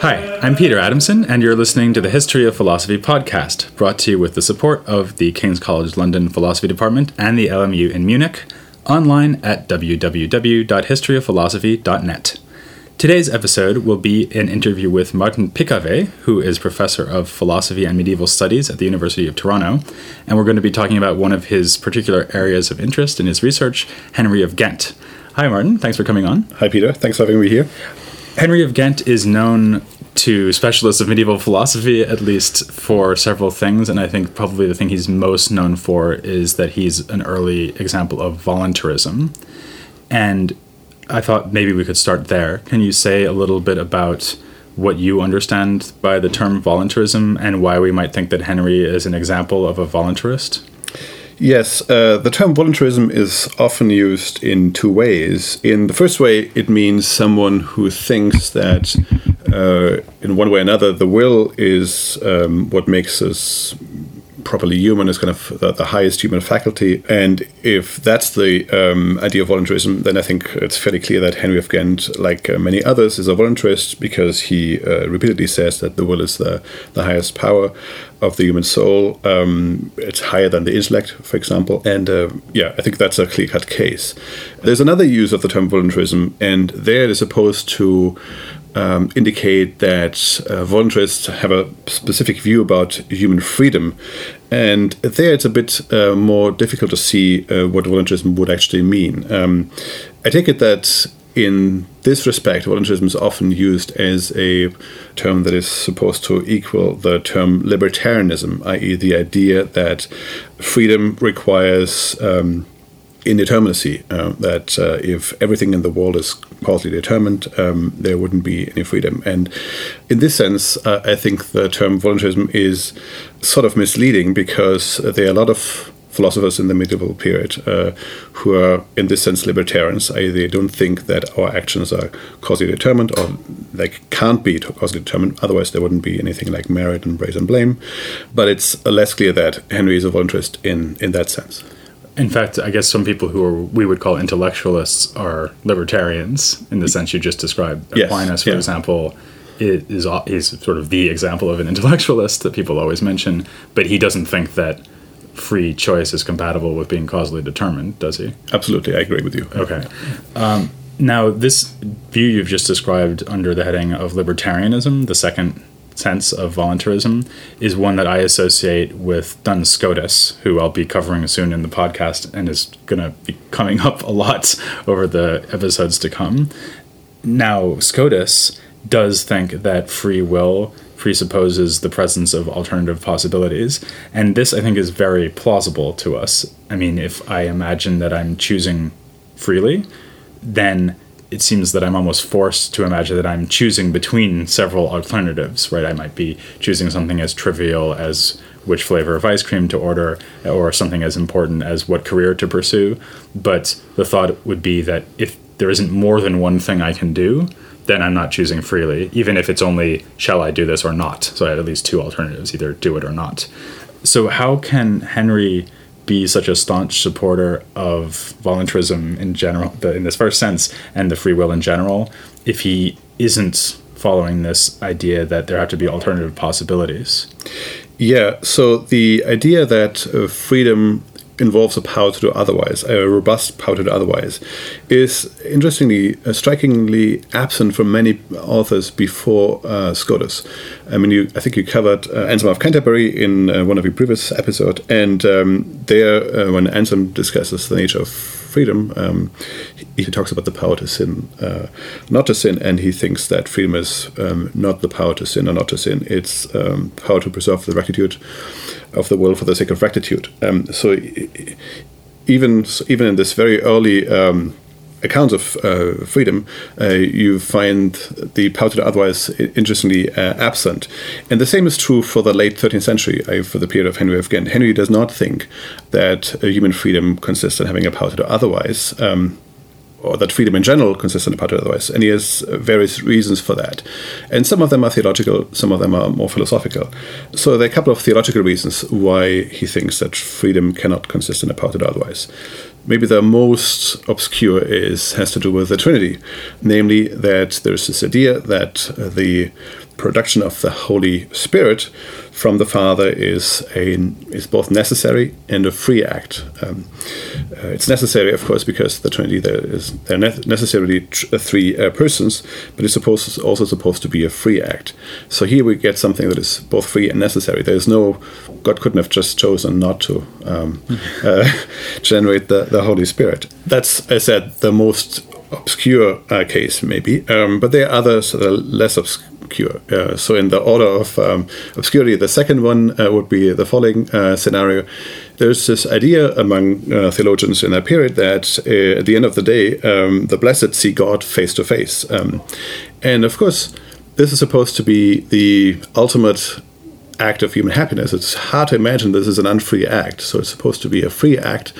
Hi, I'm Peter Adamson, and you're listening to the History of Philosophy podcast, brought to you with the support of the King's College London Philosophy Department and the LMU in Munich, online at www.historyofphilosophy.net. Today's episode will be an interview with Martin Pickavé, who is professor of philosophy and medieval studies at the University of Toronto, and we're going to be talking about one of his particular areas of interest in his research, Henry of Ghent. Hi, Martin. Thanks for coming on. Hi, Peter. Thanks for having me here. Henry of Ghent is known to specialists of medieval philosophy, at least for several things, and I think probably the thing he's most known for is that he's an early example of voluntarism. And I thought maybe we could start there. Can you say a little bit about what you understand by the term voluntarism and why we might think that Henry is an example of a voluntarist? Yes, uh, the term voluntarism is often used in two ways. In the first way, it means someone who thinks that, uh, in one way or another, the will is um, what makes us properly human is kind of the, the, highest human faculty. And if that's the um, idea of voluntarism, then I think it's fairly clear that Henry of Ghent, like uh, many others, is a voluntarist because he uh, repeatedly says that the will is the, the highest power of the human soul. Um, it's higher than the intellect, for example. And uh, yeah, I think that's a clear cut case. There's another use of the term voluntarism, and there it is opposed to um, indicate that uh, voluntarists have a specific view about human freedom. And there it's a bit uh, more difficult to see uh, what voluntarism would actually mean. Um, I take it that in this respect, voluntarism is often used as a term that is supposed to equal the term libertarianism, i.e., the idea that freedom requires. Um, indeterminacy, uh, that uh, if everything in the world is causally determined, um, there wouldn't be any freedom. And in this sense, uh, I think the term voluntarism is sort of misleading because there are a lot of philosophers in the medieval period uh, who are, in this sense, libertarians. They don't think that our actions are causally determined or they can't be causally determined. Otherwise, there wouldn't be anything like merit and praise and blame. But it's less clear that Henry is a voluntarist in, in that sense. In fact, I guess some people who are, we would call intellectualists are libertarians in the sense you just described. Yes, Aquinas, for yeah. example, is is sort of the example of an intellectualist that people always mention, but he doesn't think that free choice is compatible with being causally determined, does he? Absolutely, I agree with you. Okay. Um, now, this view you've just described under the heading of libertarianism, the second sense of voluntarism is one that I associate with Duns Scotus, who I'll be covering soon in the podcast and is going to be coming up a lot over the episodes to come. Now, Scotus does think that free will presupposes the presence of alternative possibilities, and this I think is very plausible to us. I mean, if I imagine that I'm choosing freely, then it seems that I'm almost forced to imagine that I'm choosing between several alternatives, right? I might be choosing something as trivial as which flavor of ice cream to order, or something as important as what career to pursue. But the thought would be that if there isn't more than one thing I can do, then I'm not choosing freely, even if it's only shall I do this or not. So I had at least two alternatives either do it or not. So, how can Henry be such a staunch supporter of voluntarism in general, the, in this first sense, and the free will in general, if he isn't following this idea that there have to be alternative possibilities. Yeah, so the idea that uh, freedom involves a power to do otherwise, a robust power to do otherwise, is interestingly, uh, strikingly absent from many authors before uh, Scotus. I mean, you, I think you covered uh, Anselm of Canterbury in uh, one of your previous episodes, and um, there, uh, when Anselm discusses the nature of freedom, um, he, he, talks about the power to sin, uh, not to sin, and he thinks that freedom is um, not the power to sin or not to sin; it's um, power to preserve the rectitude of the will for the sake of rectitude. Um, so even even in this very early um, accounts of uh, freedom, uh, you find the power otherwise interestingly uh, absent. And the same is true for the late 13th century, uh, for the period of Henry of Ghent. Henry does not think that human freedom consists in having a power to otherwise. Um, or that freedom in general consists in a power to otherwise. And he has various reasons for that. And some of them are theological, some of them are more philosophical. So there are a couple of theological reasons why he thinks that freedom cannot consist in a power to otherwise. Maybe the most obscure is has to do with the Trinity, namely that there's this idea that uh, the production of the Holy Spirit from the Father is a is both necessary and a free act. Um, uh, it's necessary, of course, because the Trinity there is they're ne- necessarily tr- uh, three uh, persons, but it's supposed also supposed to be a free act. So here we get something that is both free and necessary. There's no God couldn't have just chosen not to um, uh, generate the, the Holy Spirit. That's, I said, the most obscure uh, case, maybe, um, but there are others that are less obscure cure. Uh, so, in the order of um, obscurity, the second one uh, would be the following uh, scenario. There's this idea among uh, theologians in that period that uh, at the end of the day, um, the blessed see God face to face. Um, and of course, this is supposed to be the ultimate act of human happiness. It's hard to imagine this is an unfree act. So it's supposed to be a free act.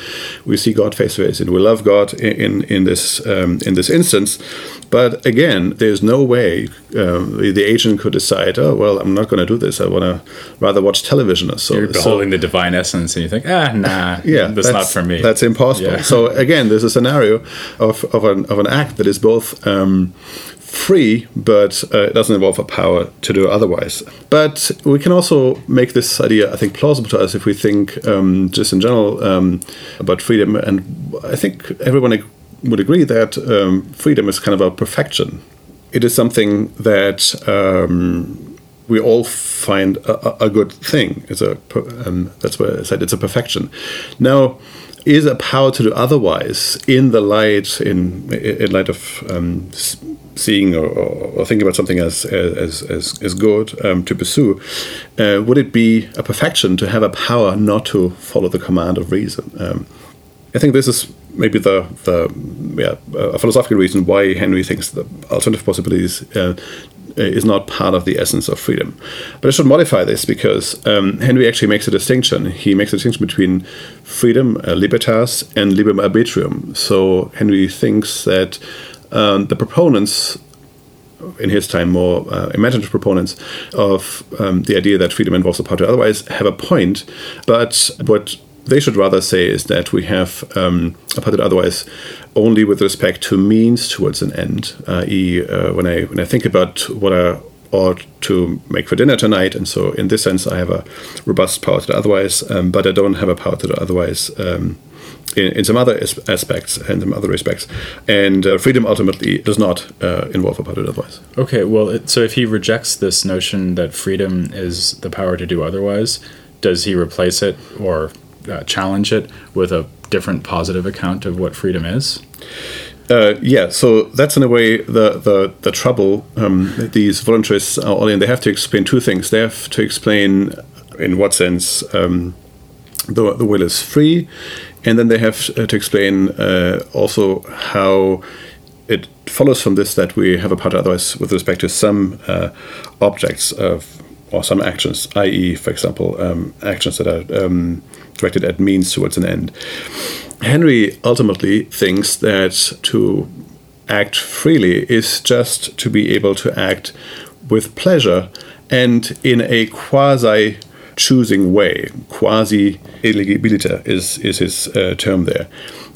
We see God face to face, and we love God in in, in this um, in this instance. But again, there's no way um, the agent could decide, oh well, I'm not going to do this. I want to rather watch television or so. You're beholding so, the divine essence, and you think, ah, nah, yeah, that's, that's not for me. That's impossible. Yeah. so again, there's a scenario of of an of an act that is both um, free, but uh, it doesn't involve a power to do otherwise. But we can also make this idea, I think, plausible to us if we think um, just in general um, about freedom. And I think everyone would agree that um, freedom is kind of a perfection. It is something that um, we all find a, a, good thing. It's a um, that's why I said it's a perfection. Now is a power to do otherwise in the light in in light of um, seeing or, or, thinking about something as as as, as good um, to pursue, uh, would it be a perfection to have a power not to follow the command of reason? Um, I think this is maybe the the yeah a philosophical reason why Henry thinks the alternative possibilities uh, is not part of the essence of freedom. But I should modify this because um, Henry actually makes a distinction. He makes a distinction between freedom, uh, libertas, and liberum arbitrium. So Henry thinks that um, the proponents in his time more uh, imaginative proponents of um, the idea that freedom involves a power to otherwise have a point, but what they should rather say is that we have um, a power to otherwise only with respect to means towards an end. I.e., uh, when I when I think about what I ought to make for dinner tonight, and so in this sense, I have a robust power to otherwise, um, but I don't have a power to otherwise. Um, in, in, some other aspects and some other respects. And uh, freedom ultimately does not uh, involve a power to otherwise. Okay, well, it, so if he rejects this notion that freedom is the power to do otherwise, does he replace it or uh, challenge it with a different positive account of what freedom is? Uh, yeah, so that's in a way the the, the trouble. Um, these voluntarists are all in. They have to explain two things. They have to explain in what sense um, the, the will is free, and then they have uh, to explain uh, also how it follows from this that we have a part otherwise with respect to some uh, objects of or some actions, i.e., for example, um, actions that are um, directed at means towards an end. Henry ultimately thinks that to act freely is just to be able to act with pleasure and in a quasi choosing way. Quasi eligibilita is, is his uh, term there.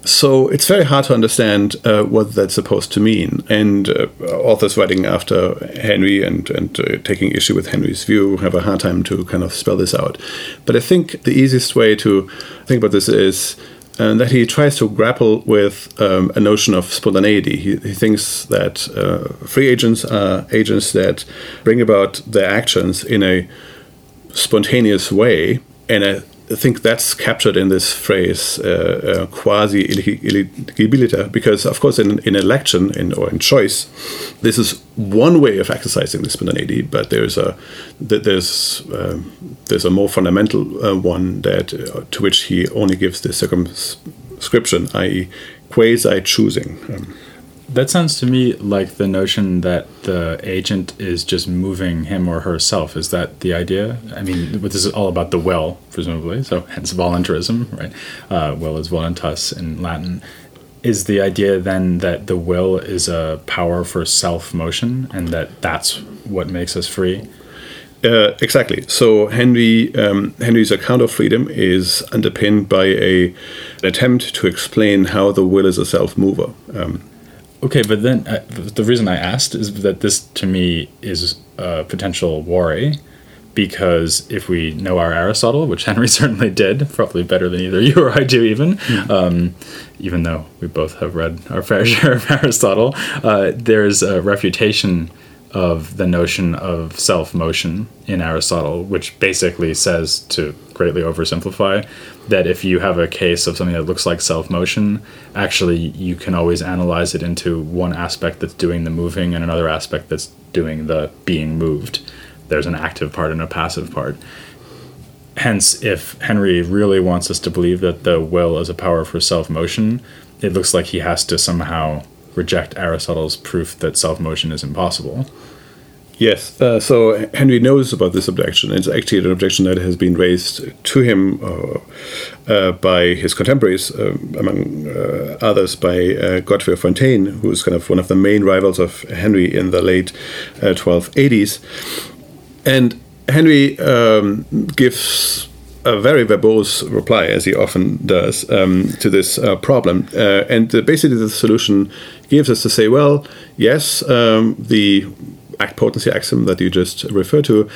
So it's very hard to understand uh, what that's supposed to mean. And uh, authors writing after Henry and, and uh, taking issue with Henry's view have a hard time to kind of spell this out. But I think the easiest way to think about this is uh, that he tries to grapple with um, a notion of spontaneity. He, he thinks that uh, free agents are agents that bring about their actions in a spontaneous way. And I think that's captured in this phrase uh, uh, quasi eligibilita because, of course, in, in election in, or in choice, this is one way of exercising this spontaneity, but there's a there's um, there's a more fundamental uh, one that uh, to which he only gives the circumscription, i.e., quasi choosing. Um, that sounds to me like the notion that the agent is just moving him or herself. Is that the idea? I mean, this is all about the will, presumably, so hence voluntarism, right? Uh, will is voluntas in Latin. is the idea then that the will is a power for self motion and that that's what makes us free? Uh, exactly. So Henry um, Henry's account of freedom is underpinned by a an attempt to explain how the will is a self mover. Um, okay, but then uh, the reason I asked is that this to me is a potential worry because if we know our Aristotle, which Henry certainly did, probably better than either you or I do, even, mm. um, even though we both have read our fair share of Aristotle, uh, there's a refutation of the notion of self motion in Aristotle, which basically says, to greatly oversimplify, that if you have a case of something that looks like self motion, actually you can always analyze it into one aspect that's doing the moving and another aspect that's doing the being moved. There's an active part and a passive part. Hence, if Henry really wants us to believe that the will is a power for self motion, it looks like he has to somehow reject Aristotle's proof that self motion is impossible. Yes, uh, so Henry knows about this objection. It's actually an objection that has been raised to him uh, uh, by his contemporaries, um, among uh, others by uh, Godfrey Fontaine, who is kind of one of the main rivals of Henry in the late 1280s. Uh, and Henry um, gives a very verbose reply, as he often does, um, to this uh, problem. Uh, and uh, basically, the solution gives us to say, well, yes, um, the potency axiom that you just referred to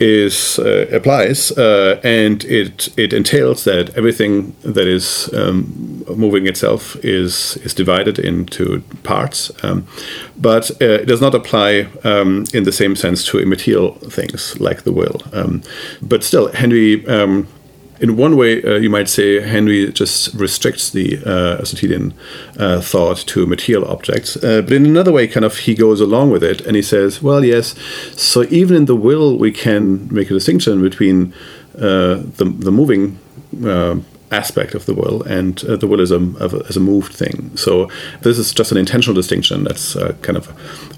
is uh, applies, uh, and it it entails that everything that is um, moving itself is is divided into parts, um, but uh, it does not apply um, in the same sense to immaterial things like the will. Um, but still, Henry um, in one way, uh, you might say Henry just restricts the uh, Aristotelian uh, thought to material objects. Uh, but in another way, kind of, he goes along with it and he says, well, yes, so even in the will, we can make a distinction between uh, the, the moving uh, aspect of the will, and uh, the will is a, as a moved thing. So this is just an intentional distinction. That's uh, kind of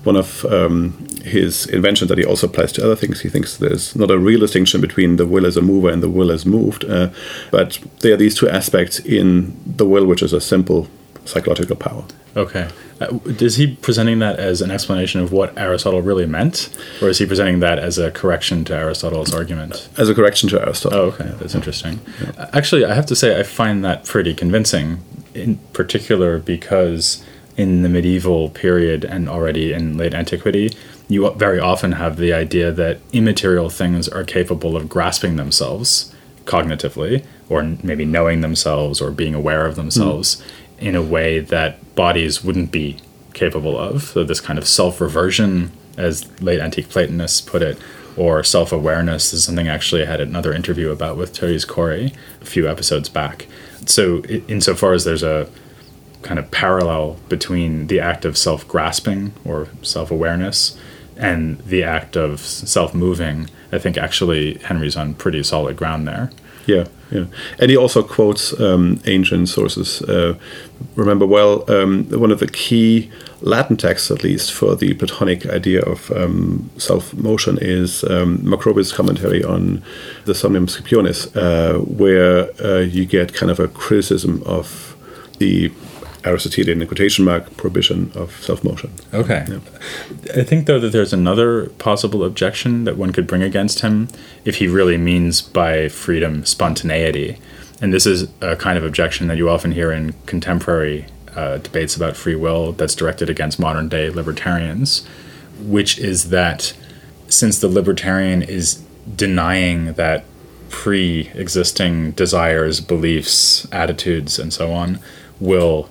one of um, his inventions that he also applies to other things. He thinks there's not a real distinction between the will as a mover and the will as moved, uh, but there are these two aspects in the will, which is a simple psychological power. Okay. Uh, is he presenting that as an explanation of what Aristotle really meant, or is he presenting that as a correction to Aristotle's argument? As a correction to Aristotle. Oh, okay, that's interesting. Yeah. Actually, I have to say I find that pretty convincing, in particular because in the medieval period and already in late antiquity, you very often have the idea that immaterial things are capable of grasping themselves cognitively, or maybe knowing themselves or being aware of themselves. Mm in a way that bodies wouldn't be capable of. So, this kind of self reversion, as late antique Platonists put it, or self awareness is something actually I had another interview about with Therese Cory a few episodes back. So, insofar as there's a kind of parallel between the act of self grasping or self awareness and the act of self moving, I think actually Henry's on pretty solid ground there. Yeah, yeah. And he also quotes um, ancient sources. Uh, remember well, um, one of the key Latin texts, at least, for the Platonic idea of um, self motion is um, Macrobius' commentary on the Somnium Scipionis, uh, where uh, you get kind of a criticism of the Aristotelian in quotation mark prohibition of self motion. Okay. Yeah. I think though that there's another possible objection that one could bring against him if he really means by freedom spontaneity. And this is a kind of objection that you often hear in contemporary uh, debates about free will that's directed against modern day libertarians, which is that since the libertarian is denying that pre existing desires, beliefs, attitudes, and so on will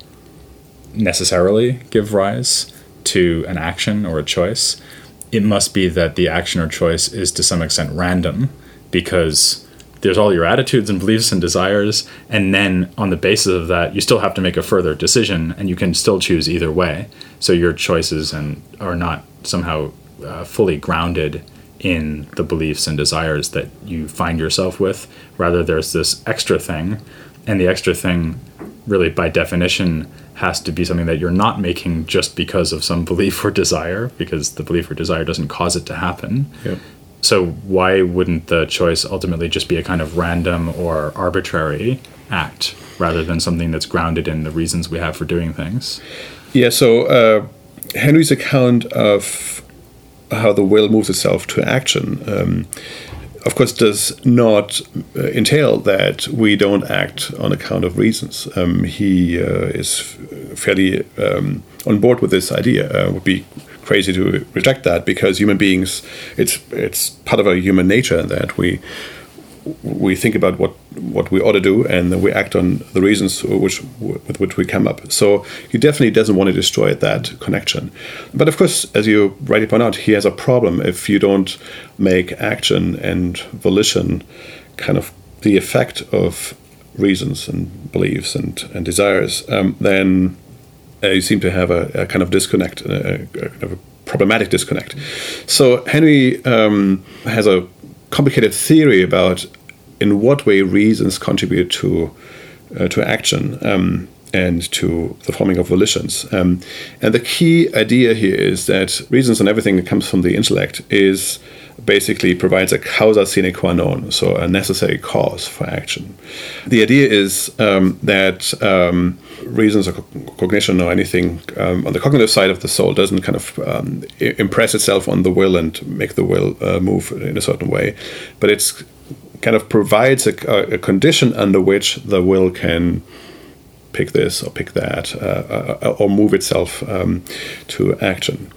necessarily give rise to an action or a choice, it must be that the action or choice is to some extent random because there's all your attitudes and beliefs and desires and then on the basis of that you still have to make a further decision and you can still choose either way. So your choices and are not somehow uh, fully grounded in the beliefs and desires that you find yourself with. Rather there's this extra thing and the extra thing really by definition has to be something that you're not making just because of some belief or desire, because the belief or desire doesn't cause it to happen. Yep. So why wouldn't the choice ultimately just be a kind of random or arbitrary act rather than something that's grounded in the reasons we have for doing things. Yeah, so uh, Henry's account of how the will moves itself to action, um, of course, does not uh, entail that we don't act on account of reasons. Um, he uh, is fairly um, on board with this idea. Uh, would be crazy to reject that because human beings, it's it's part of our human nature that we we think about what what we ought to do and then we act on the reasons which with which we come up. So he definitely doesn't want to destroy that connection. But of course, as you rightly point out, he has a problem if you don't make action and volition kind of the effect of reasons and beliefs and, and desires, um, then uh, you seem to have a, a kind of disconnect, a, a, a, problematic disconnect. So Henry um, has a complicated theory about in what way reasons contribute to uh, to action um, and to the forming of volitions. Um, and the key idea here is that reasons and everything that comes from the intellect is basically provides a causa sine qua non, so a necessary cause for action. The idea is um, that um, reasons or cognition or anything um, on the cognitive side of the soul doesn't kind of um, impress itself on the will and make the will uh, move in a certain way, but it's kind of provides a, a, condition under which the will can pick this or pick that uh, uh, or move itself um, to action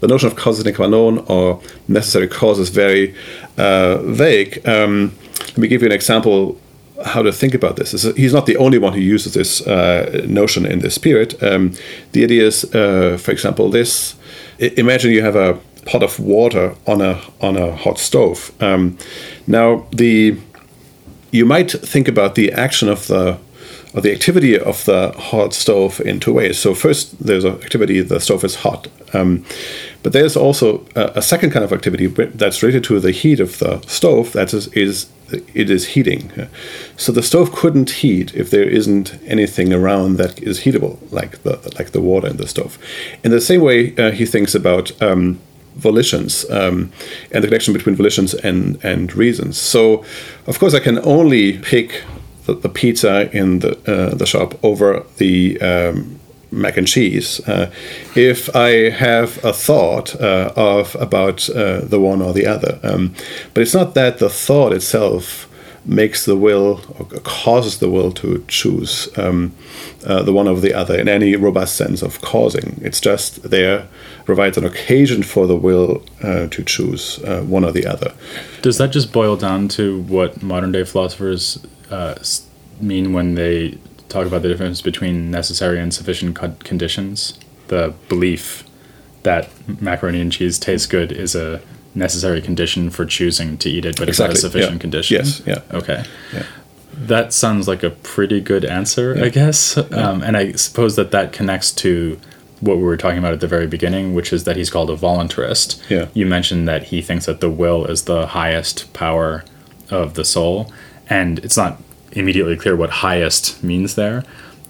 the notion of qua non or necessary cause is very uh, vague. Um, let me give you an example how to think about this. He's not the only one who uses this uh, notion in this spirit. Um, the idea is, uh, for example, this: imagine you have a pot of water on a on a hot stove. Um, now, the you might think about the action of the or the activity of the hot stove in two ways. So first, there's an activity the stove is hot, um, but there's also a, a, second kind of activity that's related to the heat of the stove. That is, is it is heating. So the stove couldn't heat if there isn't anything around that is heatable, like the like the water in the stove. In the same way, uh, he thinks about. Um, volitions um, and the connection between volitions and, and reasons. So, of course, I can only pick the, the pizza in the uh, the shop over the um, mac and cheese. Uh, if I have a thought uh, of about uh, the one or the other, um, but it's not that the thought itself makes the will or causes the will to choose um, uh, the one over the other in any robust sense of causing. It's just there provides an occasion for the will uh, to choose uh, one or the other. Does that just boil down to what modern day philosophers uh, mean when they talk about the difference between necessary and sufficient conditions. The belief that macaroni and cheese tastes good is a necessary condition for choosing to eat it, but exactly. it's not a sufficient yeah. condition. Yes. Yeah. Okay. Yeah. That sounds like a pretty good answer, yeah. I guess. Um, and I suppose that that connects to what we were talking about at the very beginning, which is that he's called a voluntarist. Yeah. You mentioned that he thinks that the will is the highest power of the soul, and it's not immediately clear what highest means there.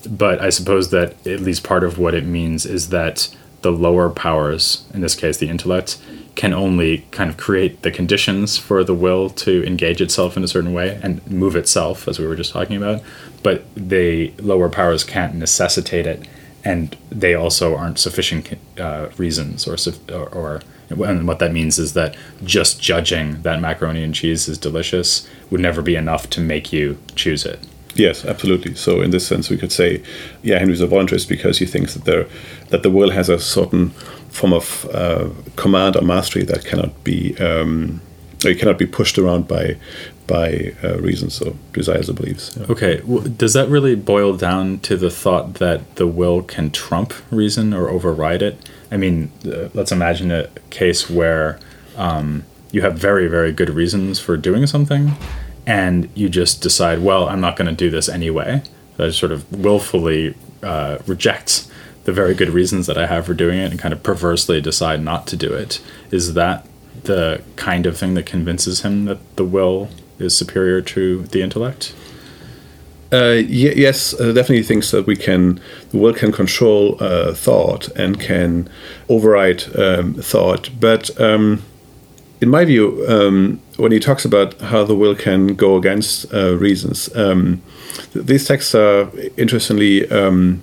But I suppose that at least part of what it means is that the lower powers, in this case the intellect, can only kind of create the conditions for the will to engage itself in a certain way and move itself, as we were just talking about. But the lower powers can't necessitate it, and they also aren't sufficient uh, reasons or, or, or and what that means is that just judging that macaroni and cheese is delicious would never be enough to make you choose it. Yes, absolutely. So in this sense, we could say, yeah, Henry's a voluntarist because he thinks that there that the will has a certain form of uh, command or mastery that cannot be um, it cannot be pushed around by by uh, reasons or desires or beliefs. Yeah. Okay, well, does that really boil down to the thought that the will can trump reason or override it? I mean, uh, let's imagine a case where um, you have very, very good reasons for doing something, and you just decide, well, I'm not going to do this anyway. That sort of willfully uh, rejects the very good reasons that I have for doing it and kind of perversely decide not to do it. Is that the kind of thing that convinces him that the will is superior to the intellect? Uh, y- yes, uh, definitely thinks that we can, the will can control uh, thought and can override um, thought. But um, in my view, um, when he talks about how the will can go against uh, reasons. Um, th- these texts are interestingly um,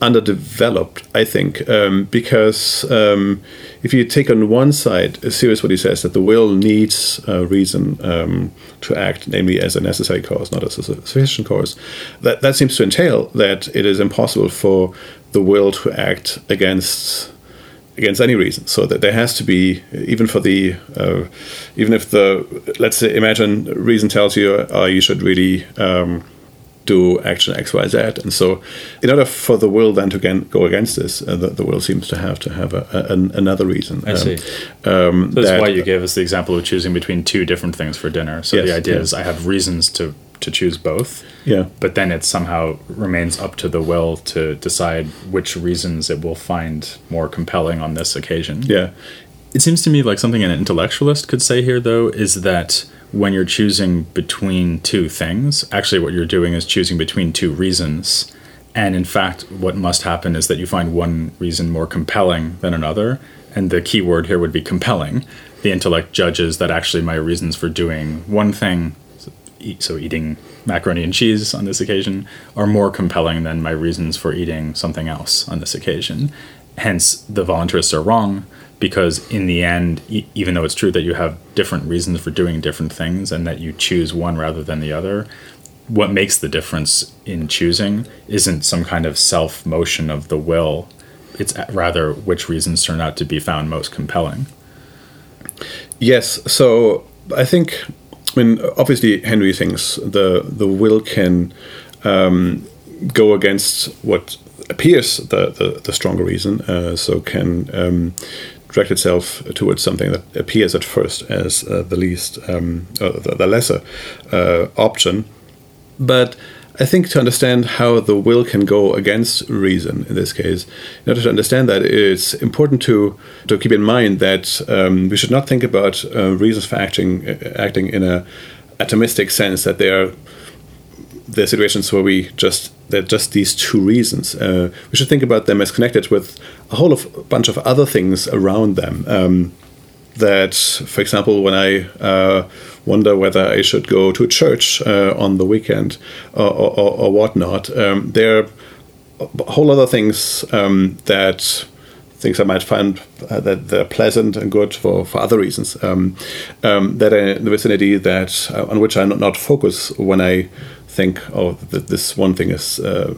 underdeveloped, I think, um, because um, if you take on one side serious what he says that the will needs uh, reason um, to act, namely as a necessary cause, not as a sufficient cause, that that seems to entail that it is impossible for the will to act against against any reason. So that there has to be, even for the, uh, even if the, let's say, imagine reason tells you, uh, you should really um, do action X, Y, Z. And so, in order for the will then to again go against this, uh, the, the, will seems to have to have a, a, an, another reason. I see. Um, so that's that, why you gave us the example of choosing between two different things for dinner. So yes, the idea is I have reasons to to choose both. Yeah. But then it somehow remains up to the will to decide which reasons it will find more compelling on this occasion. Yeah. It seems to me like something an intellectualist could say here, though, is that when you're choosing between two things, actually what you're doing is choosing between two reasons. And in fact, what must happen is that you find one reason more compelling than another. And the key word here would be compelling. The intellect judges that actually my reasons for doing one thing so eating macaroni and cheese on this occasion are more compelling than my reasons for eating something else on this occasion. Hence, the voluntarists are wrong because, in the end, e- even though it's true that you have different reasons for doing different things and that you choose one rather than the other, what makes the difference in choosing isn't some kind of self motion of the will. It's rather which reasons turn out to be found most compelling. Yes. So I think I mean, obviously, Henry thinks the the will can um, go against what appears the the, the stronger reason, uh, so can um, direct itself towards something that appears at first as uh, the least, um, uh, the, the, lesser uh, option, but I think to understand how the will can go against reason in this case, in order to understand that, it's important to to keep in mind that um, we should not think about uh, reasons for acting acting in a atomistic sense that they are the situations where we just they're just these two reasons. Uh, we should think about them as connected with a whole of bunch of other things around them. Um, that, for example, when I uh, wonder whether I should go to church uh, on the weekend or, or, or whatnot, um, there are a whole other things um, that things I might find uh, that they're pleasant and good for, for other reasons um, um that are in the vicinity that uh, on which I not, not focus when I think, oh, th- this one thing is uh,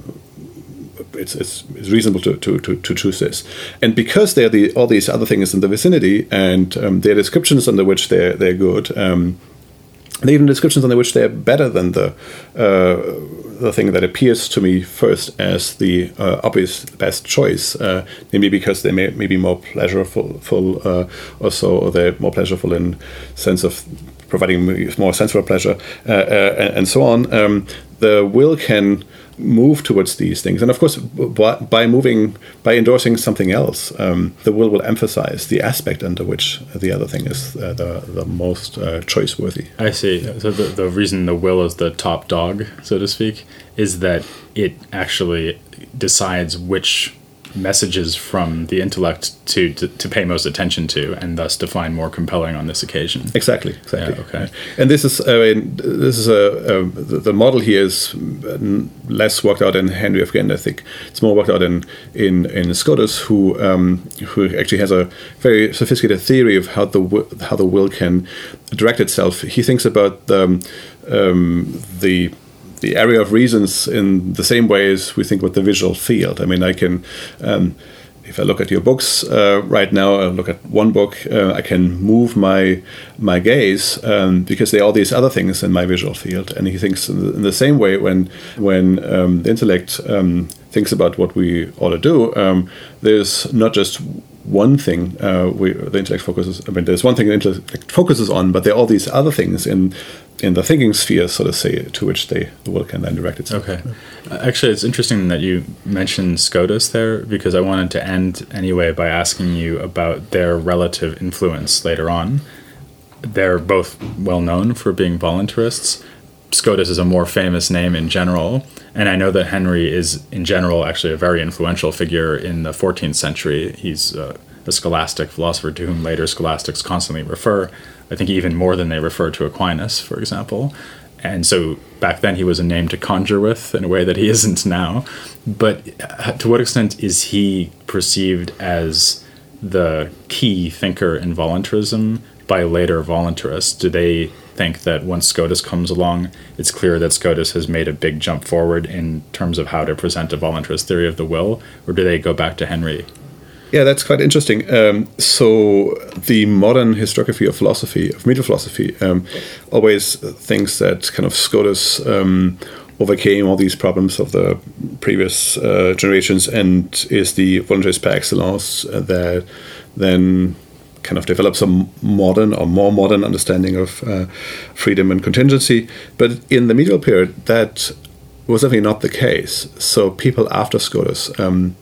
it's, it's, it's reasonable to, to, to, to, choose this. And because there are the, all these other things in the vicinity and um, there are descriptions under which they're, they're good, um, and even descriptions under which they're better than the uh, the thing that appears to me first as the uh, obvious best choice, uh, namely because they may, may be more pleasurable uh, or so, or they're more pleasurable in sense of providing more sensual pleasure, uh, uh, and so on. Um, the will can move towards these things. And of course, by moving, by endorsing something else, um, the will will emphasize the aspect under which the other thing is uh, the, the most uh, choice worthy. I see. So the, the reason the will is the top dog, so to speak, is that it actually decides which messages from the intellect to, to, to, pay most attention to and thus to find more compelling on this occasion. Exactly. Exactly. Yeah, okay. And this is, I mean, this is a, a, the model here is less worked out in Henry of Ghent. I think it's more worked out in in in Scotus, who um, who actually has a very sophisticated theory of how the how the will can direct itself. He thinks about the um, the the area of reasons in the same way as we think about the visual field. I mean, I can, um, if I look at your books uh, right now, I look at one book, uh, I can move my my gaze um, because there are all these other things in my visual field. And he thinks in the, in the same way when when um, the intellect um, thinks about what we ought to do, um, there's not just one thing uh, we, the intellect focuses. I mean, there's one thing the intellect focuses on, but there are all these other things in in the thinking sphere, so to say, to which they the will can then direct itself. Okay. Actually, it's interesting that you mentioned Scotus there because I wanted to end anyway by asking you about their relative influence later on. They're both well known for being voluntarists. Scotus is a more famous name in general, and I know that Henry is, in general, actually a very influential figure in the 14th century. He's uh, a scholastic philosopher to whom later scholastics constantly refer. I think even more than they refer to Aquinas, for example. And so back then he was a name to conjure with in a way that he isn't now. But uh, to what extent is he perceived as the key thinker in voluntarism by later voluntarists? Do they think that once Scotus comes along, it's clear that Scotus has made a big jump forward in terms of how to present a voluntarist theory of the will, or do they go back to Henry? Yeah, that's quite interesting. Um, so the modern historiography of philosophy, of medieval philosophy, um, always thinks that kind of Scotus um, overcame all these problems of the previous uh, generations and is the voluntarist par excellence that then kind of develops a modern or more modern understanding of uh, freedom and contingency. But in the medieval period, that was definitely not the case. So people after Scotus um,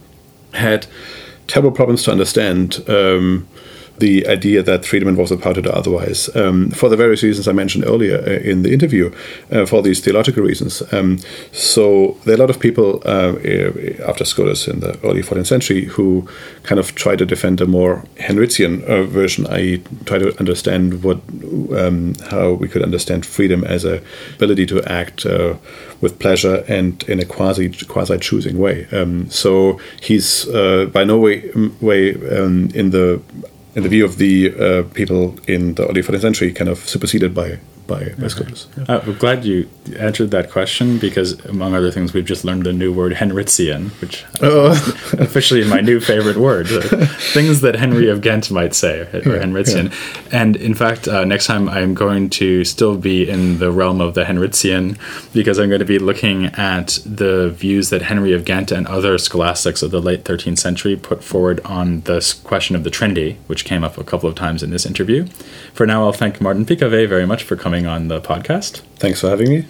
had terrible problems to understand. Um, the idea that freedom was a power to do otherwise, um, for the various reasons I mentioned earlier uh, in the interview, uh, for these theological reasons. Um, so there are a lot of people uh, after Scotus in the early 14th century who kind of try to defend a more Henrician uh, version, i.e., try to understand what um, how we could understand freedom as a ability to act uh, with pleasure and in a quasi quasi choosing way. Um, so he's uh, by no way way um, in the in the view of the uh, people in the early 14th century, kind of superseded by by, by Scotus. Yeah. Uh, I'm glad you answered that question because, among other things, we've just learned the new word Henrician, which uh, officially my new favorite word. Uh, things that Henry of Ghent might say, or Henrician. Yeah. And in fact, uh, next time I'm going to still be in the realm of the Henrician because I'm going to be looking at the views that Henry of Ghent and other scholastics of the late 13th century put forward on the question of the Trinity, which came up a couple of times in this interview. For now, I'll thank Martin Pickavé very much for coming coming on the podcast. Thanks for having me.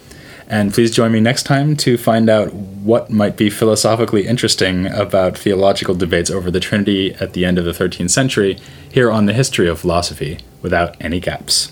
And please join me next time to find out what might be philosophically interesting about theological debates over the Trinity at the end of the 13th century here on the history of philosophy without any gaps.